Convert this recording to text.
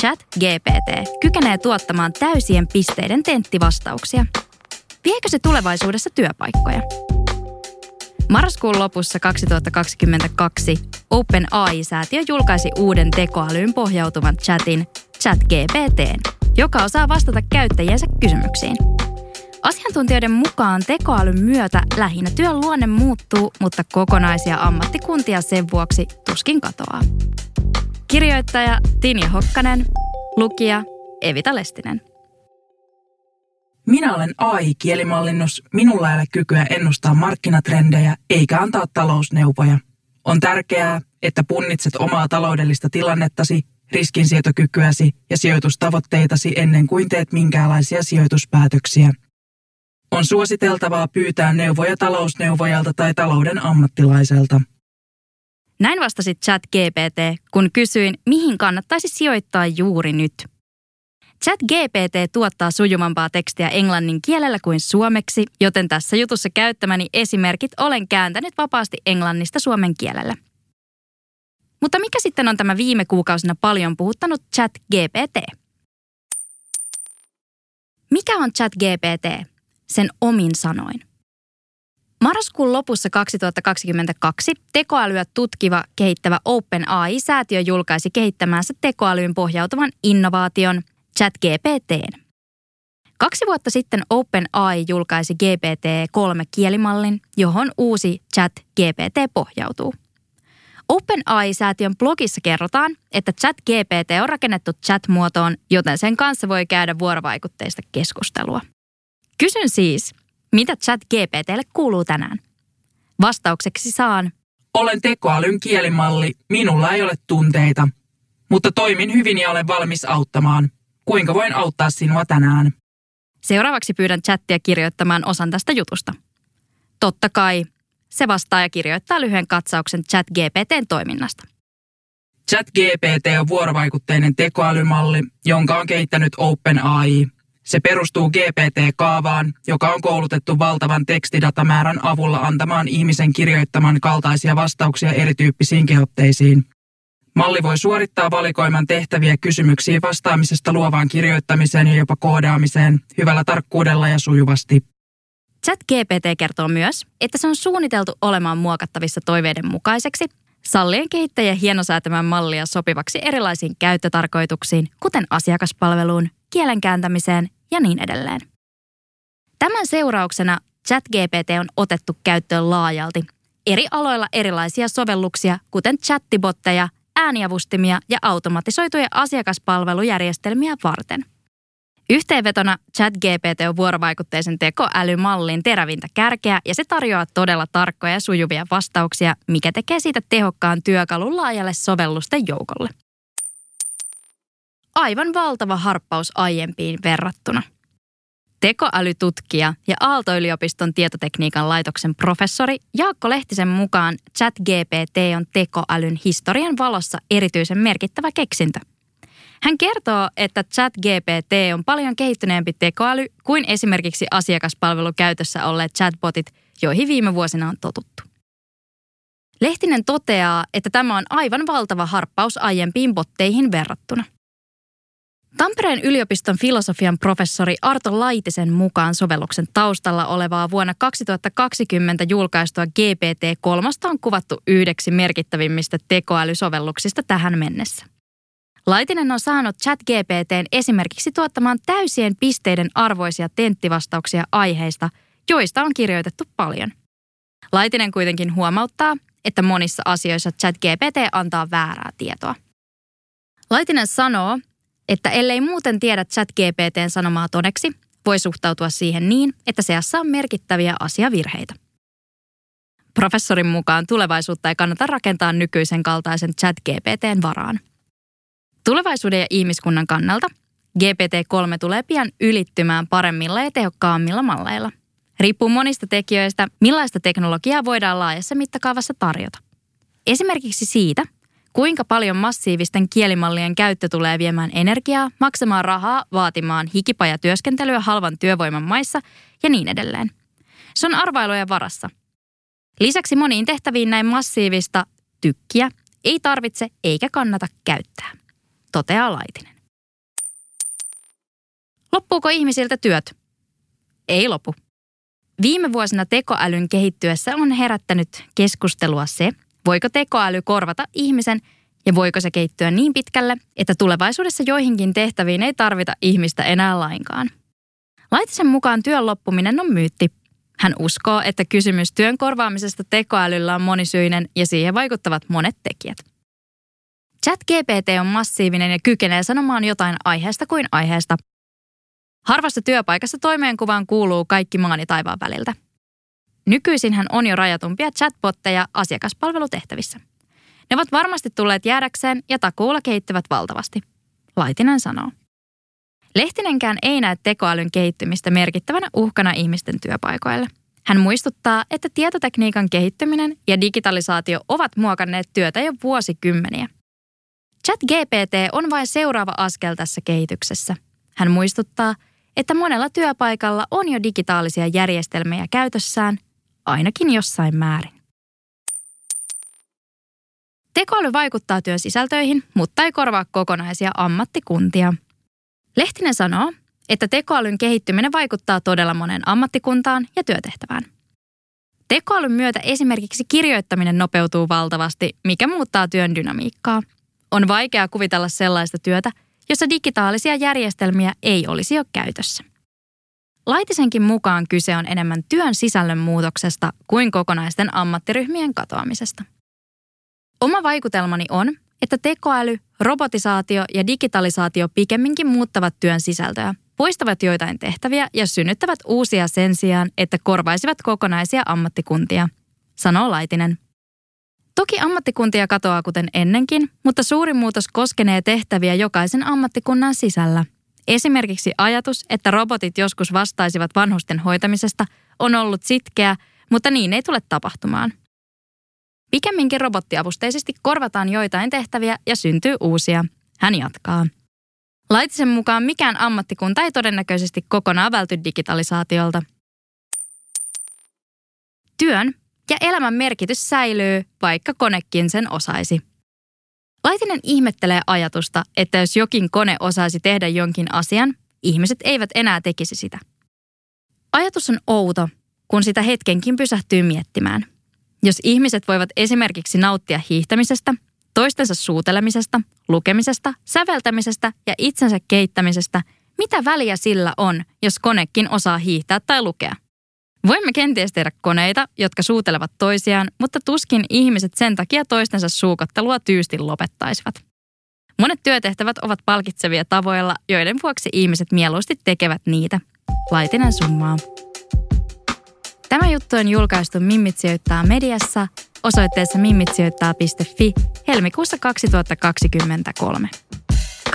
Chat GPT kykenee tuottamaan täysien pisteiden tenttivastauksia. Viekö se tulevaisuudessa työpaikkoja? Marraskuun lopussa 2022 OpenAI-säätiö julkaisi uuden tekoälyyn pohjautuvan chatin ChatGPT, joka osaa vastata käyttäjiensä kysymyksiin. Asiantuntijoiden mukaan tekoälyn myötä lähinnä työn luonne muuttuu, mutta kokonaisia ammattikuntia sen vuoksi tuskin katoaa. Kirjoittaja Tinja Hokkanen, lukija Evita Lestinen. Minä olen AI-kielimallinnus, minulla ei ole kykyä ennustaa markkinatrendejä eikä antaa talousneuvoja. On tärkeää, että punnitset omaa taloudellista tilannettasi, riskinsietokykyäsi ja sijoitustavoitteitasi ennen kuin teet minkäänlaisia sijoituspäätöksiä. On suositeltavaa pyytää neuvoja talousneuvojalta tai talouden ammattilaiselta. Näin vastasi chat GPT, kun kysyin, mihin kannattaisi sijoittaa juuri nyt – Chat GPT tuottaa sujuvampaa tekstiä englannin kielellä kuin suomeksi, joten tässä jutussa käyttämäni esimerkit olen kääntänyt vapaasti englannista suomen kielellä. Mutta mikä sitten on tämä viime kuukausina paljon puhuttanut Chat GPT? Mikä on Chat GPT? Sen omin sanoin. Marraskuun lopussa 2022 tekoälyä tutkiva kehittävä OpenAI-säätiö julkaisi kehittämänsä tekoälyyn pohjautuvan innovaation – ChatGPTn. Kaksi vuotta sitten OpenAI julkaisi GPT-3-kielimallin, johon uusi ChatGPT pohjautuu. OpenAI-säätiön blogissa kerrotaan, että ChatGPT on rakennettu chat-muotoon, joten sen kanssa voi käydä vuorovaikutteista keskustelua. Kysyn siis, mitä ChatGPTlle kuuluu tänään? Vastaukseksi saan. Olen tekoälyn kielimalli, minulla ei ole tunteita, mutta toimin hyvin ja olen valmis auttamaan. Kuinka voin auttaa sinua tänään? Seuraavaksi pyydän chattia kirjoittamaan osan tästä jutusta. Totta kai. Se vastaa ja kirjoittaa lyhyen katsauksen ChatGPTn toiminnasta. ChatGPT on vuorovaikutteinen tekoälymalli, jonka on kehittänyt OpenAI. Se perustuu GPT-kaavaan, joka on koulutettu valtavan tekstidatamäärän avulla antamaan ihmisen kirjoittaman kaltaisia vastauksia erityyppisiin kehotteisiin. Malli voi suorittaa valikoiman tehtäviä kysymyksiin vastaamisesta luovaan kirjoittamiseen ja jopa koodaamiseen hyvällä tarkkuudella ja sujuvasti. ChatGPT kertoo myös, että se on suunniteltu olemaan muokattavissa toiveiden mukaiseksi, sallien kehittäjä hienosäätämään mallia sopivaksi erilaisiin käyttötarkoituksiin, kuten asiakaspalveluun, kielen kääntämiseen ja niin edelleen. Tämän seurauksena ChatGPT on otettu käyttöön laajalti. Eri aloilla erilaisia sovelluksia, kuten chattibotteja ääniavustimia ja automatisoituja asiakaspalvelujärjestelmiä varten. Yhteenvetona ChatGPT on vuorovaikutteisen tekoälymallin terävintä kärkeä ja se tarjoaa todella tarkkoja ja sujuvia vastauksia, mikä tekee siitä tehokkaan työkalun laajalle sovellusten joukolle. Aivan valtava harppaus aiempiin verrattuna – Tekoälytutkija ja Aalto-yliopiston tietotekniikan laitoksen professori Jaakko Lehtisen mukaan ChatGPT on tekoälyn historian valossa erityisen merkittävä keksintö. Hän kertoo, että ChatGPT on paljon kehittyneempi tekoäly kuin esimerkiksi asiakaspalvelukäytössä olleet chatbotit, joihin viime vuosina on totuttu. Lehtinen toteaa, että tämä on aivan valtava harppaus aiempiin botteihin verrattuna – Tampereen yliopiston filosofian professori Arto Laitisen mukaan sovelluksen taustalla olevaa vuonna 2020 julkaistua GPT-3 on kuvattu yhdeksi merkittävimmistä tekoälysovelluksista tähän mennessä. Laitinen on saanut ChatGPTn esimerkiksi tuottamaan täysien pisteiden arvoisia tenttivastauksia aiheista, joista on kirjoitettu paljon. Laitinen kuitenkin huomauttaa, että monissa asioissa ChatGPT antaa väärää tietoa. Laitinen sanoo, että ellei muuten tiedä ChatGPTn sanomaa todeksi, voi suhtautua siihen niin, että seassa on merkittäviä asiavirheitä. Professorin mukaan tulevaisuutta ei kannata rakentaa nykyisen kaltaisen chat GPTn varaan. Tulevaisuuden ja ihmiskunnan kannalta GPT-3 tulee pian ylittymään paremmilla ja tehokkaammilla malleilla. Riippuu monista tekijöistä, millaista teknologiaa voidaan laajassa mittakaavassa tarjota. Esimerkiksi siitä, kuinka paljon massiivisten kielimallien käyttö tulee viemään energiaa, maksamaan rahaa, vaatimaan hikipajatyöskentelyä halvan työvoiman maissa ja niin edelleen. Se on arvailujen varassa. Lisäksi moniin tehtäviin näin massiivista tykkiä ei tarvitse eikä kannata käyttää, toteaa Laitinen. Loppuuko ihmisiltä työt? Ei lopu. Viime vuosina tekoälyn kehittyessä on herättänyt keskustelua se, voiko tekoäly korvata ihmisen ja voiko se kehittyä niin pitkälle, että tulevaisuudessa joihinkin tehtäviin ei tarvita ihmistä enää lainkaan. Laitisen mukaan työn loppuminen on myytti. Hän uskoo, että kysymys työn korvaamisesta tekoälyllä on monisyinen ja siihen vaikuttavat monet tekijät. ChatGPT on massiivinen ja kykenee sanomaan jotain aiheesta kuin aiheesta, Harvassa työpaikassa toimeenkuvaan kuuluu kaikki maan ja taivaan väliltä. Nykyisin hän on jo rajatumpia chatbotteja asiakaspalvelutehtävissä. Ne ovat varmasti tulleet jäädäkseen ja takuulla kehittyvät valtavasti. Laitinen sanoo. Lehtinen,kään ei näe tekoälyn kehittymistä merkittävänä uhkana ihmisten työpaikoille. Hän muistuttaa, että tietotekniikan kehittyminen ja digitalisaatio ovat muokanneet työtä jo vuosikymmeniä. ChatGPT on vain seuraava askel tässä kehityksessä. Hän muistuttaa, että monella työpaikalla on jo digitaalisia järjestelmiä käytössään, ainakin jossain määrin. Tekoäly vaikuttaa työn sisältöihin, mutta ei korvaa kokonaisia ammattikuntia. Lehtinen sanoo, että tekoälyn kehittyminen vaikuttaa todella monen ammattikuntaan ja työtehtävään. Tekoälyn myötä esimerkiksi kirjoittaminen nopeutuu valtavasti, mikä muuttaa työn dynamiikkaa. On vaikea kuvitella sellaista työtä, jossa digitaalisia järjestelmiä ei olisi jo käytössä. Laitisenkin mukaan kyse on enemmän työn sisällön muutoksesta kuin kokonaisten ammattiryhmien katoamisesta. Oma vaikutelmani on, että tekoäly, robotisaatio ja digitalisaatio pikemminkin muuttavat työn sisältöä, poistavat joitain tehtäviä ja synnyttävät uusia sen sijaan, että korvaisivat kokonaisia ammattikuntia, sanoo Laitinen. Toki ammattikuntia katoaa kuten ennenkin, mutta suuri muutos koskenee tehtäviä jokaisen ammattikunnan sisällä. Esimerkiksi ajatus, että robotit joskus vastaisivat vanhusten hoitamisesta, on ollut sitkeä, mutta niin ei tule tapahtumaan. Pikemminkin robottiavusteisesti korvataan joitain tehtäviä ja syntyy uusia. Hän jatkaa. Laitisen mukaan mikään ammattikunta ei todennäköisesti kokonaan välty digitalisaatiolta. Työn ja elämän merkitys säilyy, vaikka konekin sen osaisi. Laitinen ihmettelee ajatusta, että jos jokin kone osaisi tehdä jonkin asian, ihmiset eivät enää tekisi sitä. Ajatus on outo, kun sitä hetkenkin pysähtyy miettimään. Jos ihmiset voivat esimerkiksi nauttia hiihtämisestä, toistensa suutelemisesta, lukemisesta, säveltämisestä ja itsensä keittämisestä, mitä väliä sillä on, jos konekin osaa hiihtää tai lukea? Voimme kenties tehdä koneita, jotka suutelevat toisiaan, mutta tuskin ihmiset sen takia toistensa suukottelua tyystin lopettaisivat. Monet työtehtävät ovat palkitsevia tavoilla, joiden vuoksi ihmiset mieluusti tekevät niitä. Laitinen summaa. Tämä juttu on julkaistu Mimmit sijoittaa mediassa osoitteessa mimmitsijoittaa.fi helmikuussa 2023.